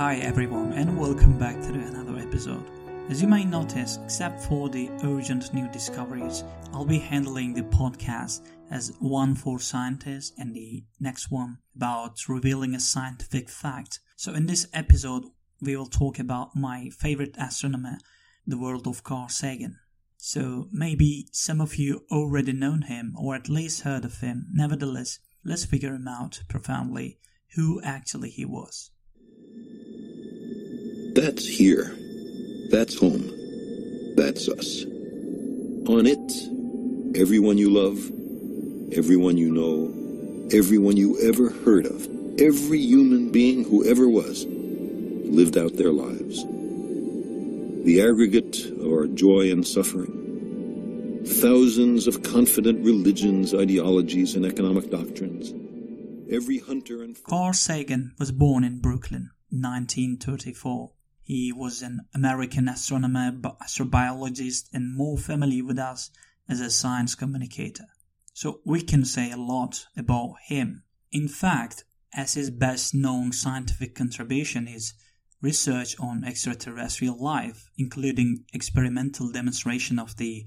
Hi everyone and welcome back to another episode. As you may notice, except for the urgent new discoveries, I'll be handling the podcast as one for scientists and the next one about revealing a scientific fact. So in this episode, we will talk about my favorite astronomer, the world of Carl Sagan. So maybe some of you already known him or at least heard of him. Nevertheless, let's figure him out profoundly who actually he was. That's here. That's home. That's us. On it, everyone you love, everyone you know, everyone you ever heard of, every human being who ever was, lived out their lives. The aggregate of our joy and suffering. Thousands of confident religions, ideologies, and economic doctrines. Every hunter and... Carl Sagan was born in Brooklyn, 1934. He was an American astronomer, astrobiologist, and more familiar with us as a science communicator. So we can say a lot about him. In fact, as his best known scientific contribution is research on extraterrestrial life, including experimental demonstration of the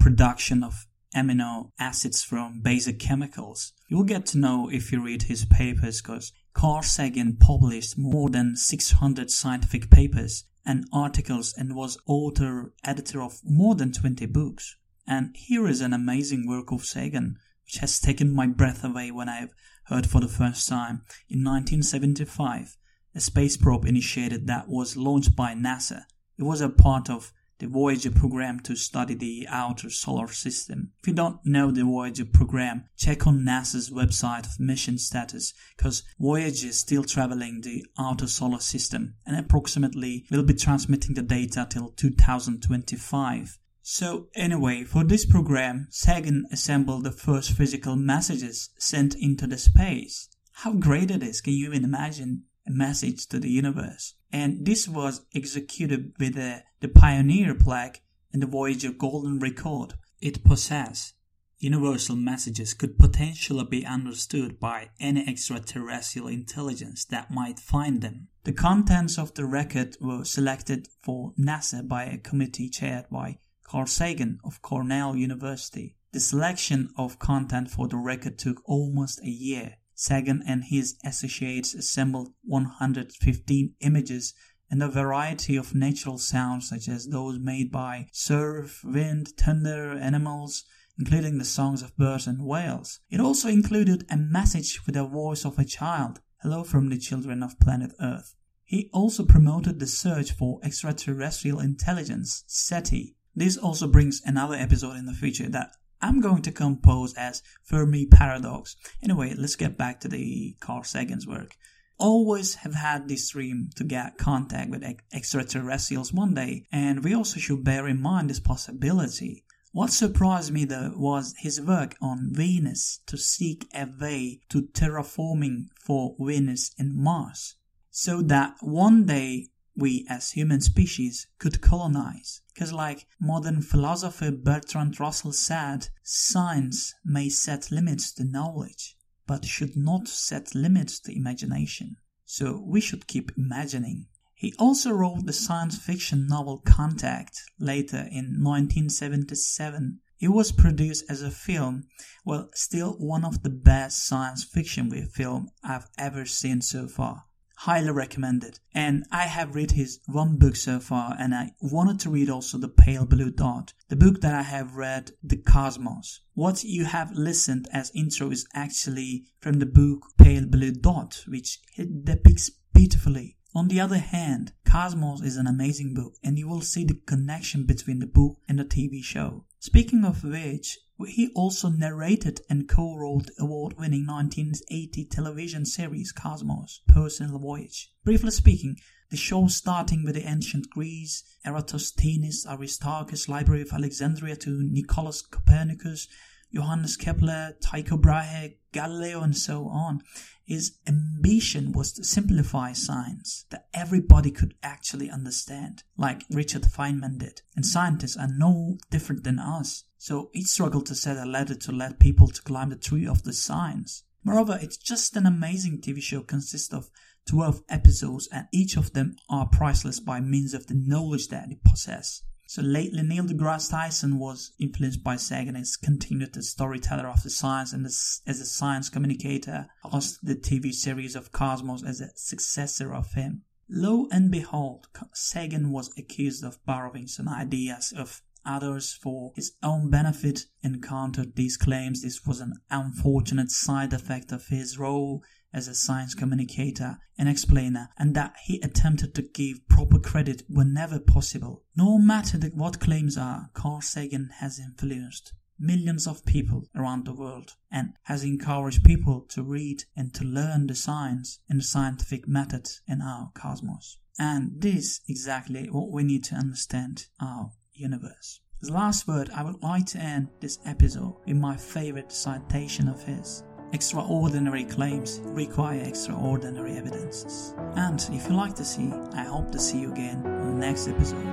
production of amino acids from basic chemicals. You'll get to know if you read his papers because Carl Sagan published more than 600 scientific papers and articles and was author editor of more than 20 books. And here is an amazing work of Sagan, which has taken my breath away when I've heard for the first time. In 1975, a space probe initiated that was launched by NASA. It was a part of the Voyager program to study the outer solar system. If you don't know the Voyager program, check on NASA's website of mission status because Voyager is still traveling the outer solar system and approximately will be transmitting the data till 2025. So anyway, for this program, Sagan assembled the first physical messages sent into the space. How great it is, can you even imagine? Message to the universe. And this was executed with the, the Pioneer plaque and the Voyager Golden Record. It possessed universal messages could potentially be understood by any extraterrestrial intelligence that might find them. The contents of the record were selected for NASA by a committee chaired by Carl Sagan of Cornell University. The selection of content for the record took almost a year. Sagan and his associates assembled 115 images and a variety of natural sounds such as those made by surf, wind, thunder, animals, including the songs of birds and whales. It also included a message with the voice of a child, hello from the children of planet Earth. He also promoted the search for extraterrestrial intelligence, SETI. This also brings another episode in the future that I'm going to compose as Fermi paradox. Anyway, let's get back to the Carl Sagan's work. Always have had this dream to get contact with extraterrestrials one day, and we also should bear in mind this possibility. What surprised me though was his work on Venus to seek a way to terraforming for Venus and Mars, so that one day we as human species could colonize. Because, like modern philosopher Bertrand Russell said, science may set limits to knowledge, but should not set limits to imagination. So we should keep imagining. He also wrote the science fiction novel Contact later in 1977. It was produced as a film, well, still one of the best science fiction film I've ever seen so far highly recommended. And I have read his one book so far, and I wanted to read also The Pale Blue Dot, the book that I have read, The Cosmos. What you have listened as intro is actually from the book Pale Blue Dot, which depicts beautifully. On the other hand, Cosmos is an amazing book, and you will see the connection between the book and the TV show. Speaking of which, he also narrated and co-wrote the award-winning 1980 television series Cosmos, Personal Voyage. Briefly speaking, the show starting with the ancient Greece, Eratosthenes, Aristarchus, Library of Alexandria to Nicolaus Copernicus, Johannes Kepler, Tycho Brahe, Galileo, and so on. His ambition was to simplify science that everybody could actually understand, like Richard Feynman did. And scientists are no different than us. So he struggled to set a ladder to let people to climb the tree of the science. Moreover, it's just an amazing TV show consists of 12 episodes and each of them are priceless by means of the knowledge that they possess. So lately, Neil deGrasse Tyson was influenced by Sagan and continued the storyteller of the science and as a science communicator, host the TV series of Cosmos as a successor of him. Lo and behold, Sagan was accused of borrowing some ideas of others for his own benefit and countered these claims this was an unfortunate side effect of his role as a science communicator and explainer, and that he attempted to give proper credit whenever possible. No matter what claims are, Carl Sagan has influenced millions of people around the world and has encouraged people to read and to learn the science and the scientific methods in our cosmos. And this is exactly what we need to understand our universe. As last word, I would like to end this episode with my favorite citation of his. Extraordinary claims require extraordinary evidences. And if you like to see, I hope to see you again on the next episode.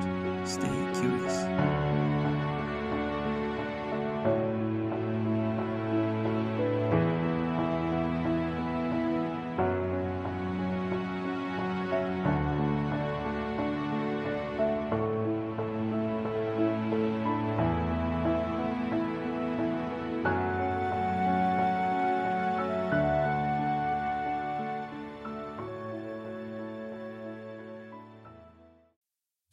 Stay curious.